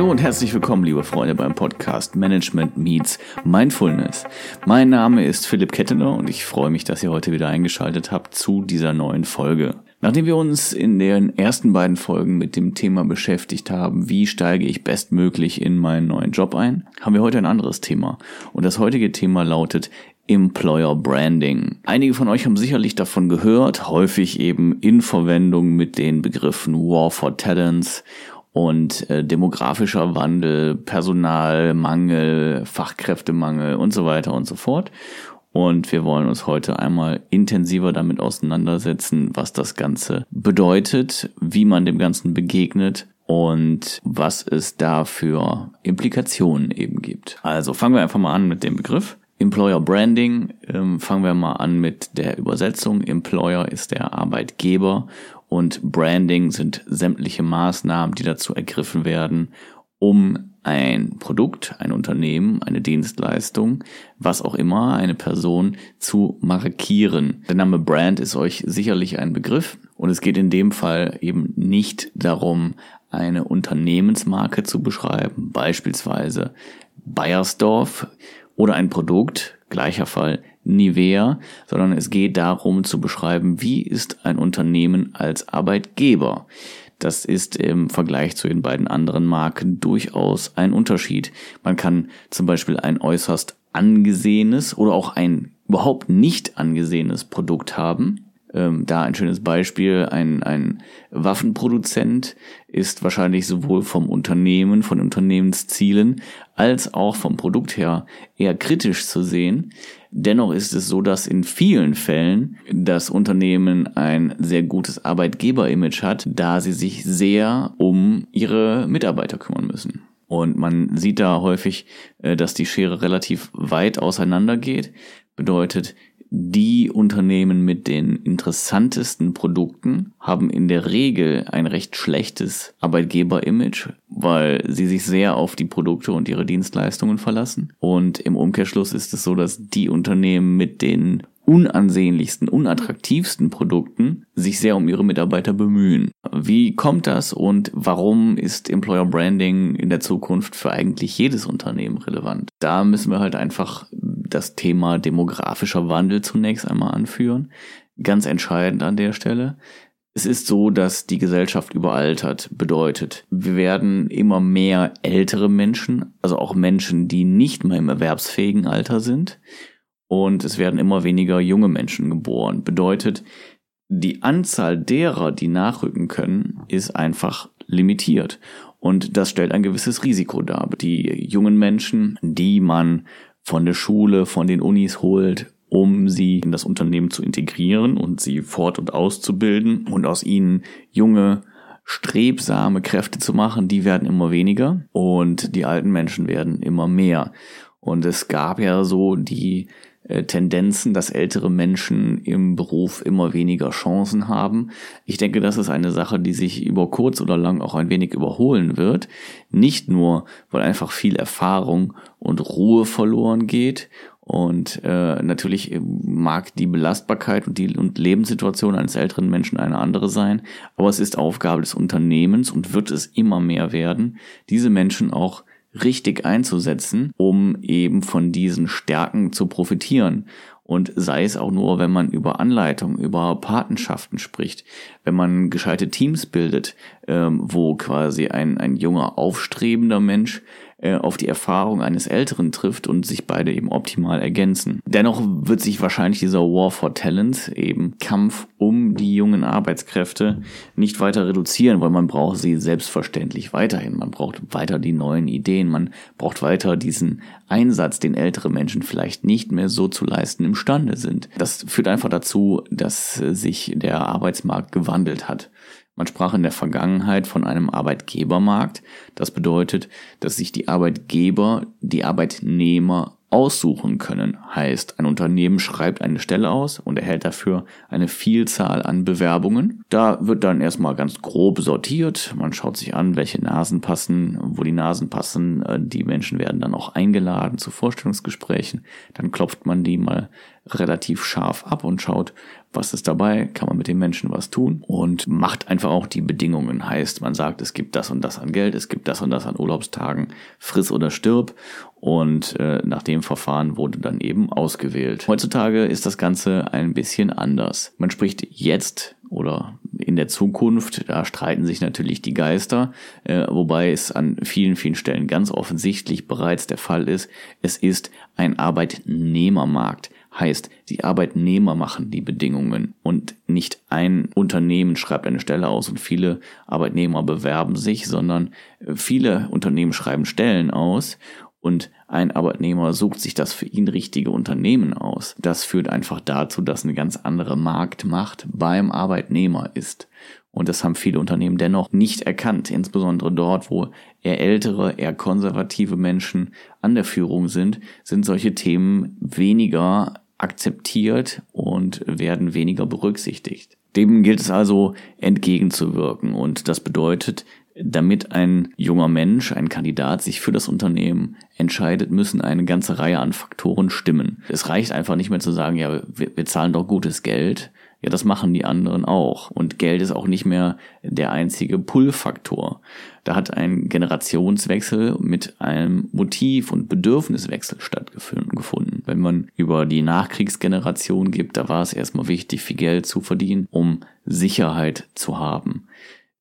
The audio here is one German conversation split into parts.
Hallo und herzlich willkommen, liebe Freunde, beim Podcast Management Meets Mindfulness. Mein Name ist Philipp Kettener und ich freue mich, dass ihr heute wieder eingeschaltet habt zu dieser neuen Folge. Nachdem wir uns in den ersten beiden Folgen mit dem Thema beschäftigt haben, wie steige ich bestmöglich in meinen neuen Job ein, haben wir heute ein anderes Thema. Und das heutige Thema lautet Employer Branding. Einige von euch haben sicherlich davon gehört, häufig eben in Verwendung mit den Begriffen War for Talents und äh, demografischer Wandel, Personalmangel, Fachkräftemangel und so weiter und so fort. Und wir wollen uns heute einmal intensiver damit auseinandersetzen, was das Ganze bedeutet, wie man dem Ganzen begegnet und was es da für Implikationen eben gibt. Also fangen wir einfach mal an mit dem Begriff. Employer Branding, ähm, fangen wir mal an mit der Übersetzung. Employer ist der Arbeitgeber und Branding sind sämtliche Maßnahmen, die dazu ergriffen werden, um ein Produkt, ein Unternehmen, eine Dienstleistung, was auch immer, eine Person zu markieren. Der Name Brand ist euch sicherlich ein Begriff und es geht in dem Fall eben nicht darum, eine Unternehmensmarke zu beschreiben, beispielsweise Bayersdorf oder ein Produkt, gleicher Fall Nivea, sondern es geht darum zu beschreiben, wie ist ein Unternehmen als Arbeitgeber. Das ist im Vergleich zu den beiden anderen Marken durchaus ein Unterschied. Man kann zum Beispiel ein äußerst angesehenes oder auch ein überhaupt nicht angesehenes Produkt haben. Ähm, da ein schönes Beispiel, ein, ein Waffenproduzent ist wahrscheinlich sowohl vom Unternehmen, von Unternehmenszielen, als auch vom Produkt her eher kritisch zu sehen. Dennoch ist es so, dass in vielen Fällen das Unternehmen ein sehr gutes Arbeitgeberimage hat, da sie sich sehr um ihre Mitarbeiter kümmern müssen. Und man sieht da häufig, äh, dass die Schere relativ weit auseinander geht. Bedeutet, die Unternehmen mit den interessantesten Produkten haben in der Regel ein recht schlechtes Arbeitgeberimage, weil sie sich sehr auf die Produkte und ihre Dienstleistungen verlassen. Und im Umkehrschluss ist es so, dass die Unternehmen mit den unansehnlichsten, unattraktivsten Produkten sich sehr um ihre Mitarbeiter bemühen. Wie kommt das und warum ist Employer Branding in der Zukunft für eigentlich jedes Unternehmen relevant? Da müssen wir halt einfach das Thema demografischer Wandel zunächst einmal anführen. Ganz entscheidend an der Stelle. Es ist so, dass die Gesellschaft überaltert. Bedeutet, wir werden immer mehr ältere Menschen, also auch Menschen, die nicht mehr im erwerbsfähigen Alter sind. Und es werden immer weniger junge Menschen geboren. Bedeutet, die Anzahl derer, die nachrücken können, ist einfach limitiert. Und das stellt ein gewisses Risiko dar. Die jungen Menschen, die man von der Schule, von den Unis holt, um sie in das Unternehmen zu integrieren und sie fort- und auszubilden und aus ihnen junge, strebsame Kräfte zu machen, die werden immer weniger und die alten Menschen werden immer mehr. Und es gab ja so die Tendenzen, dass ältere Menschen im Beruf immer weniger Chancen haben. Ich denke, das ist eine Sache, die sich über kurz oder lang auch ein wenig überholen wird. Nicht nur, weil einfach viel Erfahrung und Ruhe verloren geht und äh, natürlich mag die Belastbarkeit und die und Lebenssituation eines älteren Menschen eine andere sein, aber es ist Aufgabe des Unternehmens und wird es immer mehr werden, diese Menschen auch richtig einzusetzen, um eben von diesen Stärken zu profitieren. Und sei es auch nur, wenn man über Anleitung, über Patenschaften spricht, wenn man gescheite Teams bildet, ähm, wo quasi ein, ein junger, aufstrebender Mensch äh, auf die Erfahrung eines Älteren trifft und sich beide eben optimal ergänzen. Dennoch wird sich wahrscheinlich dieser War for Talent, eben Kampf um die jungen Arbeitskräfte, nicht weiter reduzieren, weil man braucht sie selbstverständlich weiterhin. Man braucht weiter die neuen Ideen, man braucht weiter diesen Einsatz, den ältere Menschen vielleicht nicht mehr so zu leisten imstande sind. Das führt einfach dazu, dass sich der Arbeitsmarkt gewandelt hat. Man sprach in der Vergangenheit von einem Arbeitgebermarkt. Das bedeutet, dass sich die Arbeitgeber die Arbeitnehmer aussuchen können. Heißt, ein Unternehmen schreibt eine Stelle aus und erhält dafür eine Vielzahl an Bewerbungen. Da wird dann erstmal ganz grob sortiert. Man schaut sich an, welche Nasen passen, wo die Nasen passen. Äh, die Menschen werden dann auch eingeladen zu Vorstellungsgesprächen. Dann klopft man die mal relativ scharf ab und schaut, Was ist dabei? Kann man mit den Menschen was tun? Und macht einfach auch die Bedingungen. Heißt, man sagt, es gibt das und das an Geld, es gibt das und das an Urlaubstagen, friss oder stirb. Und äh, nach dem Verfahren wurde dann eben ausgewählt. Heutzutage ist das Ganze ein bisschen anders. Man spricht jetzt oder in der Zukunft, da streiten sich natürlich die Geister, äh, wobei es an vielen, vielen Stellen ganz offensichtlich bereits der Fall ist, es ist ein Arbeitnehmermarkt. Heißt, die Arbeitnehmer machen die Bedingungen und nicht ein Unternehmen schreibt eine Stelle aus und viele Arbeitnehmer bewerben sich, sondern viele Unternehmen schreiben Stellen aus und ein Arbeitnehmer sucht sich das für ihn richtige Unternehmen aus. Das führt einfach dazu, dass eine ganz andere Marktmacht beim Arbeitnehmer ist. Und das haben viele Unternehmen dennoch nicht erkannt, insbesondere dort, wo eher ältere, eher konservative Menschen an der Führung sind, sind solche Themen weniger akzeptiert und werden weniger berücksichtigt. Dem gilt es also entgegenzuwirken und das bedeutet, damit ein junger Mensch, ein Kandidat sich für das Unternehmen entscheidet, müssen eine ganze Reihe an Faktoren stimmen. Es reicht einfach nicht mehr zu sagen, ja, wir, wir zahlen doch gutes Geld. Ja, das machen die anderen auch. Und Geld ist auch nicht mehr der einzige Pull-Faktor. Da hat ein Generationswechsel mit einem Motiv- und Bedürfniswechsel stattgefunden. Wenn man über die Nachkriegsgeneration gibt, da war es erstmal wichtig, viel Geld zu verdienen, um Sicherheit zu haben.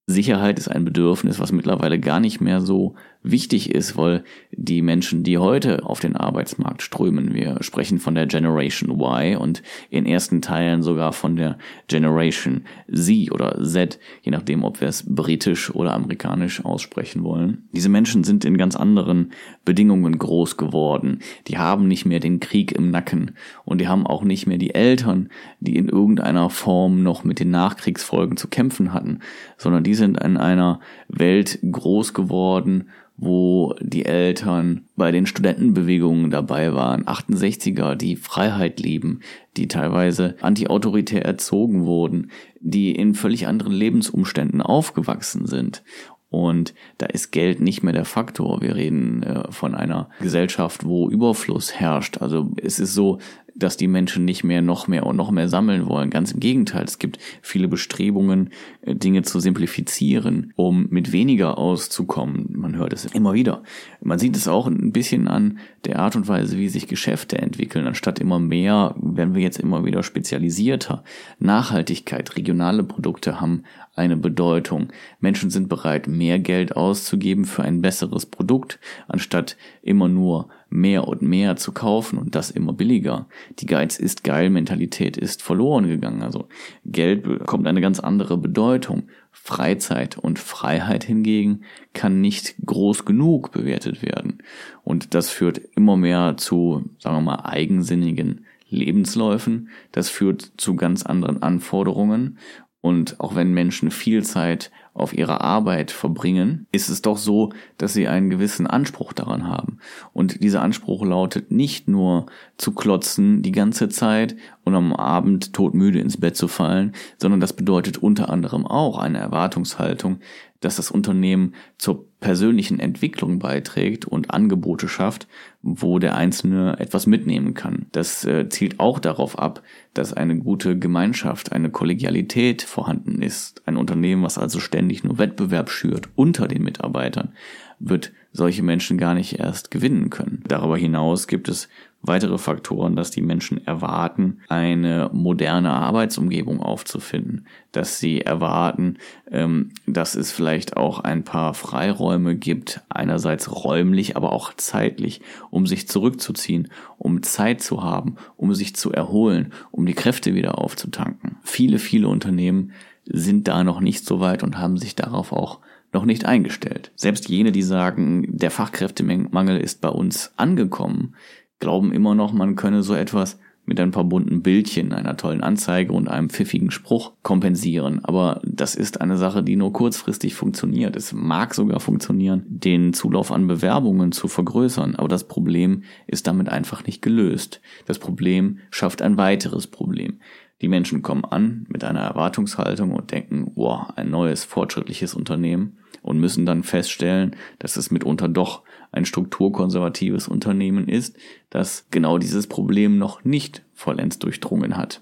Sicherheit ist ein Bedürfnis, was mittlerweile gar nicht mehr so wichtig ist, weil die Menschen, die heute auf den Arbeitsmarkt strömen, wir sprechen von der Generation Y und in ersten Teilen sogar von der Generation Z oder Z, je nachdem, ob wir es britisch oder amerikanisch aussprechen wollen. Diese Menschen sind in ganz anderen Bedingungen groß geworden. Die haben nicht mehr den Krieg im Nacken und die haben auch nicht mehr die Eltern, die in irgendeiner Form noch mit den Nachkriegsfolgen zu kämpfen hatten, sondern die sind in einer Welt groß geworden, wo die Eltern bei den Studentenbewegungen dabei waren, 68er, die Freiheit lieben, die teilweise antiautoritär erzogen wurden, die in völlig anderen Lebensumständen aufgewachsen sind. Und da ist Geld nicht mehr der Faktor. Wir reden äh, von einer Gesellschaft, wo Überfluss herrscht. Also es ist so, dass die Menschen nicht mehr noch mehr und noch mehr sammeln wollen. Ganz im Gegenteil, es gibt viele Bestrebungen, äh, Dinge zu simplifizieren, um mit weniger auszukommen. Man hört es immer wieder. Man sieht es auch ein bisschen an der Art und Weise, wie sich Geschäfte entwickeln. Anstatt immer mehr werden wir jetzt immer wieder spezialisierter. Nachhaltigkeit, regionale Produkte haben eine Bedeutung. Menschen sind bereit, mehr Geld auszugeben für ein besseres Produkt, anstatt immer nur mehr und mehr zu kaufen und das immer billiger. Die Geiz ist geil Mentalität ist verloren gegangen. Also Geld bekommt eine ganz andere Bedeutung. Freizeit und Freiheit hingegen kann nicht groß genug bewertet werden. Und das führt immer mehr zu, sagen wir mal, eigensinnigen Lebensläufen. Das führt zu ganz anderen Anforderungen und auch wenn Menschen viel Zeit auf ihre Arbeit verbringen, ist es doch so, dass sie einen gewissen Anspruch daran haben. Und dieser Anspruch lautet nicht nur zu klotzen die ganze Zeit und am Abend todmüde ins Bett zu fallen, sondern das bedeutet unter anderem auch eine Erwartungshaltung, dass das Unternehmen zur persönlichen Entwicklung beiträgt und Angebote schafft, wo der Einzelne etwas mitnehmen kann. Das äh, zielt auch darauf ab, dass eine gute Gemeinschaft, eine Kollegialität vorhanden ist. Ein Unternehmen, was also ständig nur Wettbewerb schürt unter den Mitarbeitern, wird solche Menschen gar nicht erst gewinnen können. Darüber hinaus gibt es weitere Faktoren, dass die Menschen erwarten, eine moderne Arbeitsumgebung aufzufinden, dass sie erwarten, ähm, dass es vielleicht auch ein paar Freiräume gibt, einerseits räumlich, aber auch zeitlich, um sich zurückzuziehen, um Zeit zu haben, um sich zu erholen, um die Kräfte wieder aufzutanken. Viele, viele Unternehmen sind da noch nicht so weit und haben sich darauf auch noch nicht eingestellt. Selbst jene, die sagen, der Fachkräftemangel ist bei uns angekommen, glauben immer noch, man könne so etwas mit ein paar bunten Bildchen, einer tollen Anzeige und einem pfiffigen Spruch kompensieren. Aber das ist eine Sache, die nur kurzfristig funktioniert. Es mag sogar funktionieren, den Zulauf an Bewerbungen zu vergrößern, aber das Problem ist damit einfach nicht gelöst. Das Problem schafft ein weiteres Problem. Die Menschen kommen an mit einer Erwartungshaltung und denken, wow, ein neues, fortschrittliches Unternehmen und müssen dann feststellen, dass es mitunter doch ein strukturkonservatives Unternehmen ist, das genau dieses Problem noch nicht vollends durchdrungen hat.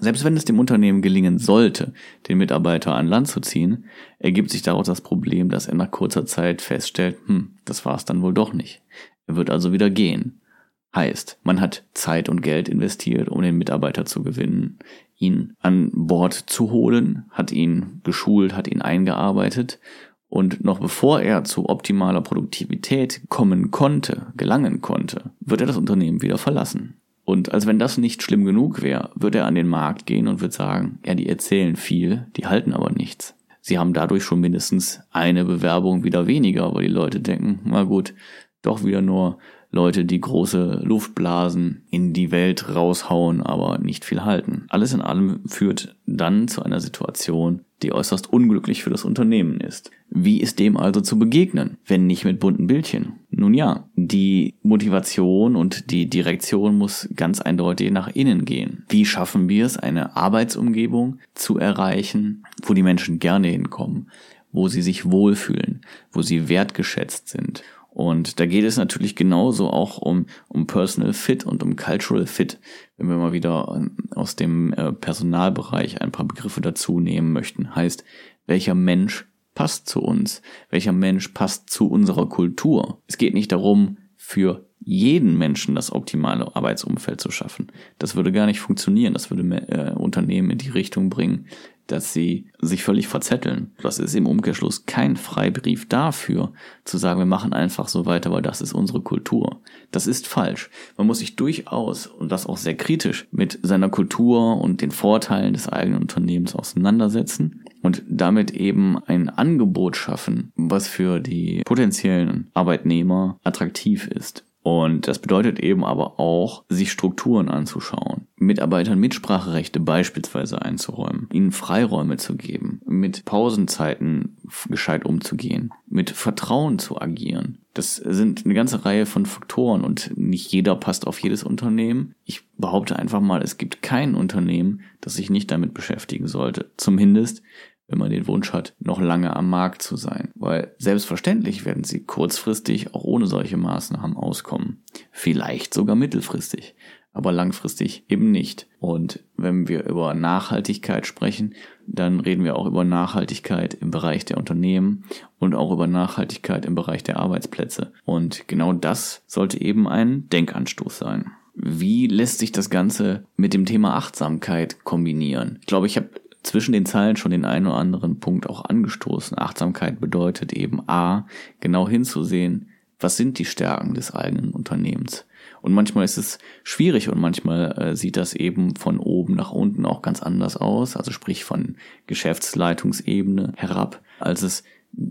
Selbst wenn es dem Unternehmen gelingen sollte, den Mitarbeiter an Land zu ziehen, ergibt sich daraus das Problem, dass er nach kurzer Zeit feststellt, hm, das war es dann wohl doch nicht. Er wird also wieder gehen. Heißt, man hat Zeit und Geld investiert, um den Mitarbeiter zu gewinnen, ihn an Bord zu holen, hat ihn geschult, hat ihn eingearbeitet und noch bevor er zu optimaler Produktivität kommen konnte, gelangen konnte, wird er das Unternehmen wieder verlassen. Und als wenn das nicht schlimm genug wäre, würde er an den Markt gehen und würde sagen, ja, die erzählen viel, die halten aber nichts. Sie haben dadurch schon mindestens eine Bewerbung wieder weniger, weil die Leute denken, na gut, doch wieder nur Leute, die große Luftblasen in die Welt raushauen, aber nicht viel halten. Alles in allem führt dann zu einer Situation, die äußerst unglücklich für das Unternehmen ist. Wie ist dem also zu begegnen, wenn nicht mit bunten Bildchen? Nun ja, die Motivation und die Direktion muss ganz eindeutig nach innen gehen. Wie schaffen wir es, eine Arbeitsumgebung zu erreichen, wo die Menschen gerne hinkommen, wo sie sich wohlfühlen, wo sie wertgeschätzt sind und da geht es natürlich genauso auch um, um Personal Fit und um Cultural Fit, wenn wir mal wieder ähm, aus dem äh, Personalbereich ein paar Begriffe dazu nehmen möchten. Heißt, welcher Mensch passt zu uns? Welcher Mensch passt zu unserer Kultur? Es geht nicht darum, für jeden Menschen das optimale Arbeitsumfeld zu schaffen. Das würde gar nicht funktionieren. Das würde äh, Unternehmen in die Richtung bringen, dass sie sich völlig verzetteln. Das ist im Umkehrschluss kein Freibrief dafür, zu sagen, wir machen einfach so weiter, weil das ist unsere Kultur. Das ist falsch. Man muss sich durchaus, und das auch sehr kritisch, mit seiner Kultur und den Vorteilen des eigenen Unternehmens auseinandersetzen und damit eben ein Angebot schaffen, was für die potenziellen Arbeitnehmer attraktiv ist. Und das bedeutet eben aber auch, sich Strukturen anzuschauen, Mitarbeitern Mitspracherechte beispielsweise einzuräumen, ihnen Freiräume zu geben, mit Pausenzeiten gescheit umzugehen, mit Vertrauen zu agieren. Das sind eine ganze Reihe von Faktoren und nicht jeder passt auf jedes Unternehmen. Ich behaupte einfach mal, es gibt kein Unternehmen, das sich nicht damit beschäftigen sollte. Zumindest wenn man den Wunsch hat, noch lange am Markt zu sein. Weil selbstverständlich werden sie kurzfristig auch ohne solche Maßnahmen auskommen. Vielleicht sogar mittelfristig, aber langfristig eben nicht. Und wenn wir über Nachhaltigkeit sprechen, dann reden wir auch über Nachhaltigkeit im Bereich der Unternehmen und auch über Nachhaltigkeit im Bereich der Arbeitsplätze. Und genau das sollte eben ein Denkanstoß sein. Wie lässt sich das Ganze mit dem Thema Achtsamkeit kombinieren? Ich glaube, ich habe zwischen den Zeilen schon den einen oder anderen Punkt auch angestoßen. Achtsamkeit bedeutet eben A, genau hinzusehen, was sind die Stärken des eigenen Unternehmens. Und manchmal ist es schwierig und manchmal äh, sieht das eben von oben nach unten auch ganz anders aus, also sprich von Geschäftsleitungsebene herab, als es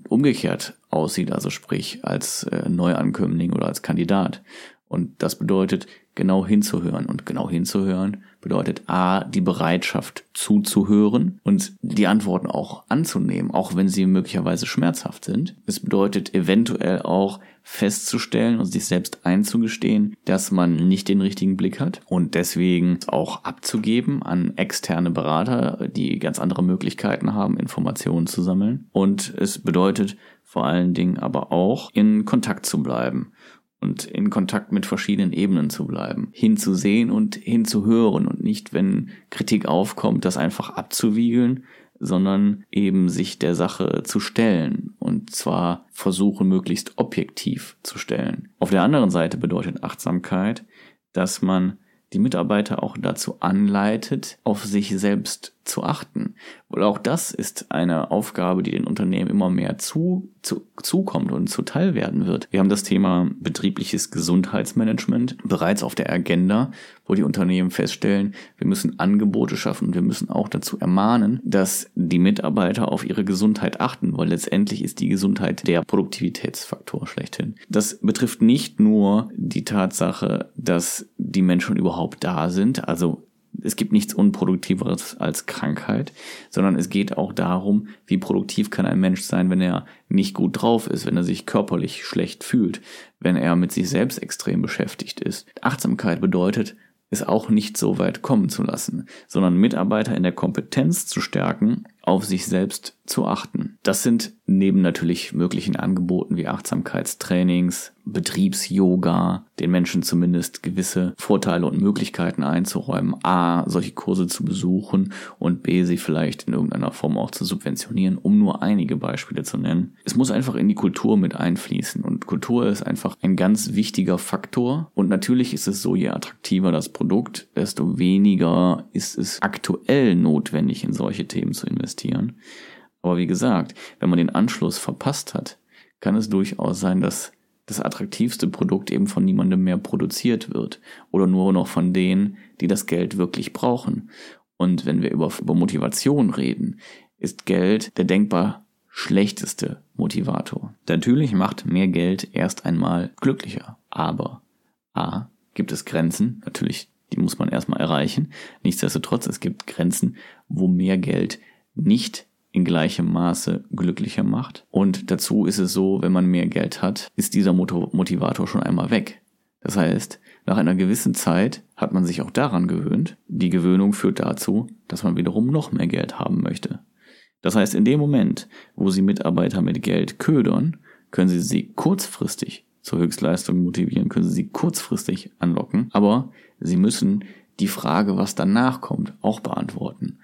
umgekehrt aussieht, also sprich als äh, Neuankömmling oder als Kandidat. Und das bedeutet, genau hinzuhören. Und genau hinzuhören bedeutet A, die Bereitschaft zuzuhören und die Antworten auch anzunehmen, auch wenn sie möglicherweise schmerzhaft sind. Es bedeutet eventuell auch festzustellen und sich selbst einzugestehen, dass man nicht den richtigen Blick hat und deswegen auch abzugeben an externe Berater, die ganz andere Möglichkeiten haben, Informationen zu sammeln. Und es bedeutet vor allen Dingen aber auch in Kontakt zu bleiben und in Kontakt mit verschiedenen Ebenen zu bleiben, hinzusehen und hinzuhören und nicht, wenn Kritik aufkommt, das einfach abzuwiegeln, sondern eben sich der Sache zu stellen und zwar versuchen, möglichst objektiv zu stellen. Auf der anderen Seite bedeutet Achtsamkeit, dass man die Mitarbeiter auch dazu anleitet, auf sich selbst zu achten. Und auch das ist eine Aufgabe, die den Unternehmen immer mehr zu, zu, zukommt und zuteil werden wird. Wir haben das Thema betriebliches Gesundheitsmanagement bereits auf der Agenda, wo die Unternehmen feststellen, wir müssen Angebote schaffen und wir müssen auch dazu ermahnen, dass die Mitarbeiter auf ihre Gesundheit achten, weil letztendlich ist die Gesundheit der Produktivitätsfaktor schlechthin. Das betrifft nicht nur die Tatsache, dass die Menschen überhaupt da sind, also es gibt nichts Unproduktiveres als Krankheit, sondern es geht auch darum, wie produktiv kann ein Mensch sein, wenn er nicht gut drauf ist, wenn er sich körperlich schlecht fühlt, wenn er mit sich selbst extrem beschäftigt ist. Achtsamkeit bedeutet, es auch nicht so weit kommen zu lassen, sondern Mitarbeiter in der Kompetenz zu stärken, auf sich selbst zu achten. Das sind neben natürlich möglichen Angeboten wie Achtsamkeitstrainings, Betriebs-Yoga, den Menschen zumindest gewisse Vorteile und Möglichkeiten einzuräumen, a, solche Kurse zu besuchen und b, sie vielleicht in irgendeiner Form auch zu subventionieren, um nur einige Beispiele zu nennen. Es muss einfach in die Kultur mit einfließen und Kultur ist einfach ein ganz wichtiger Faktor und natürlich ist es so, je attraktiver das Produkt, desto weniger ist es aktuell notwendig, in solche Themen zu investieren. Aber wie gesagt, wenn man den Anschluss verpasst hat, kann es durchaus sein, dass das attraktivste Produkt eben von niemandem mehr produziert wird oder nur noch von denen, die das Geld wirklich brauchen. Und wenn wir über, über Motivation reden, ist Geld der denkbar schlechteste Motivator. Natürlich macht mehr Geld erst einmal glücklicher, aber a gibt es Grenzen, natürlich, die muss man erstmal erreichen. Nichtsdestotrotz, es gibt Grenzen, wo mehr Geld nicht in gleichem Maße glücklicher macht. Und dazu ist es so, wenn man mehr Geld hat, ist dieser Motivator schon einmal weg. Das heißt, nach einer gewissen Zeit hat man sich auch daran gewöhnt. Die Gewöhnung führt dazu, dass man wiederum noch mehr Geld haben möchte. Das heißt, in dem Moment, wo Sie Mitarbeiter mit Geld ködern, können Sie sie kurzfristig zur Höchstleistung motivieren, können Sie sie kurzfristig anlocken, aber Sie müssen die Frage, was danach kommt, auch beantworten.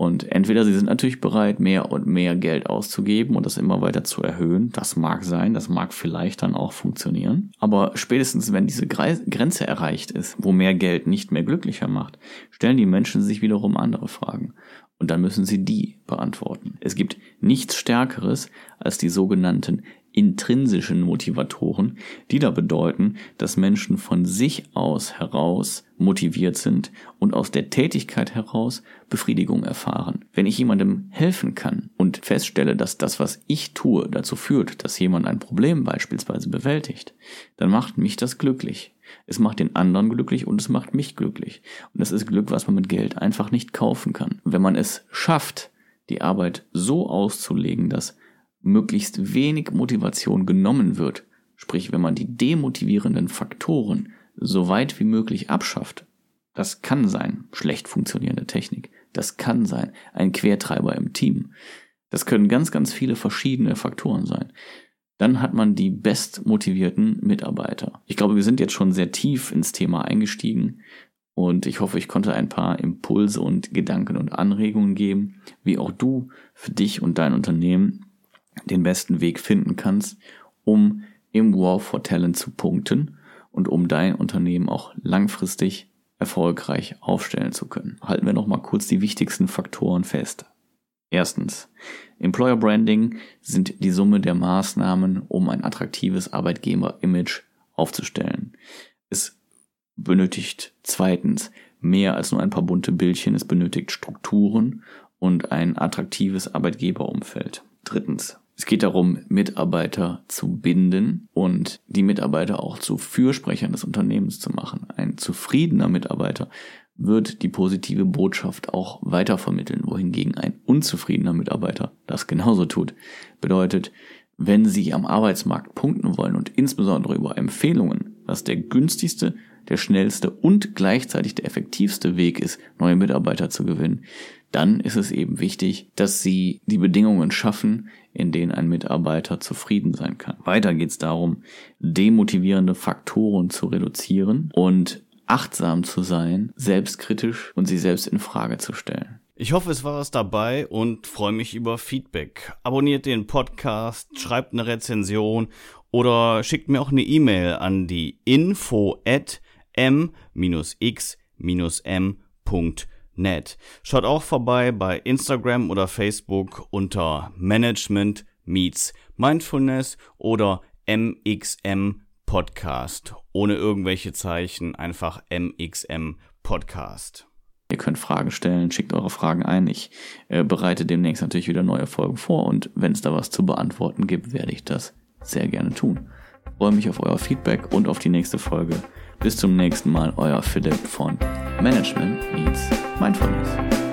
Und entweder sie sind natürlich bereit, mehr und mehr Geld auszugeben und das immer weiter zu erhöhen. Das mag sein, das mag vielleicht dann auch funktionieren. Aber spätestens, wenn diese Grenze erreicht ist, wo mehr Geld nicht mehr glücklicher macht, stellen die Menschen sich wiederum andere Fragen. Und dann müssen sie die beantworten. Es gibt nichts Stärkeres als die sogenannten intrinsischen Motivatoren, die da bedeuten, dass Menschen von sich aus heraus motiviert sind und aus der Tätigkeit heraus Befriedigung erfahren. Wenn ich jemandem helfen kann und feststelle, dass das, was ich tue, dazu führt, dass jemand ein Problem beispielsweise bewältigt, dann macht mich das glücklich. Es macht den anderen glücklich und es macht mich glücklich. Und das ist Glück, was man mit Geld einfach nicht kaufen kann. Wenn man es schafft, die Arbeit so auszulegen, dass möglichst wenig Motivation genommen wird, sprich wenn man die demotivierenden Faktoren so weit wie möglich abschafft, das kann sein schlecht funktionierende Technik, das kann sein ein Quertreiber im Team, das können ganz, ganz viele verschiedene Faktoren sein. Dann hat man die bestmotivierten Mitarbeiter. Ich glaube, wir sind jetzt schon sehr tief ins Thema eingestiegen und ich hoffe, ich konnte ein paar Impulse und Gedanken und Anregungen geben, wie auch du für dich und dein Unternehmen den besten Weg finden kannst, um im War for Talent zu punkten und um dein Unternehmen auch langfristig erfolgreich aufstellen zu können. Halten wir noch mal kurz die wichtigsten Faktoren fest. Erstens, Employer Branding sind die Summe der Maßnahmen, um ein attraktives Arbeitgeber-Image aufzustellen. Es benötigt zweitens mehr als nur ein paar bunte Bildchen, es benötigt Strukturen und ein attraktives Arbeitgeberumfeld. Drittens, es geht darum, Mitarbeiter zu binden und die Mitarbeiter auch zu Fürsprechern des Unternehmens zu machen. Ein zufriedener Mitarbeiter wird die positive Botschaft auch weitervermitteln, wohingegen ein unzufriedener Mitarbeiter das genauso tut. Bedeutet, wenn Sie am Arbeitsmarkt punkten wollen und insbesondere über Empfehlungen, was der günstigste, der schnellste und gleichzeitig der effektivste Weg ist, neue Mitarbeiter zu gewinnen, dann ist es eben wichtig, dass Sie die Bedingungen schaffen, in denen ein Mitarbeiter zufrieden sein kann. Weiter geht es darum, demotivierende Faktoren zu reduzieren und achtsam zu sein, selbstkritisch und sich selbst in Frage zu stellen. Ich hoffe, es war was dabei und freue mich über Feedback. Abonniert den Podcast, schreibt eine Rezension oder schickt mir auch eine E-Mail an die info at m-x-m.net. Schaut auch vorbei bei Instagram oder Facebook unter Management Meets Mindfulness oder MXM Podcast. Ohne irgendwelche Zeichen, einfach MXM Podcast. Ihr könnt Fragen stellen, schickt eure Fragen ein. Ich äh, bereite demnächst natürlich wieder neue Folgen vor und wenn es da was zu beantworten gibt, werde ich das sehr gerne tun. Ich freue mich auf euer Feedback und auf die nächste Folge. Bis zum nächsten Mal, euer Philipp von Management Meets Mindfulness.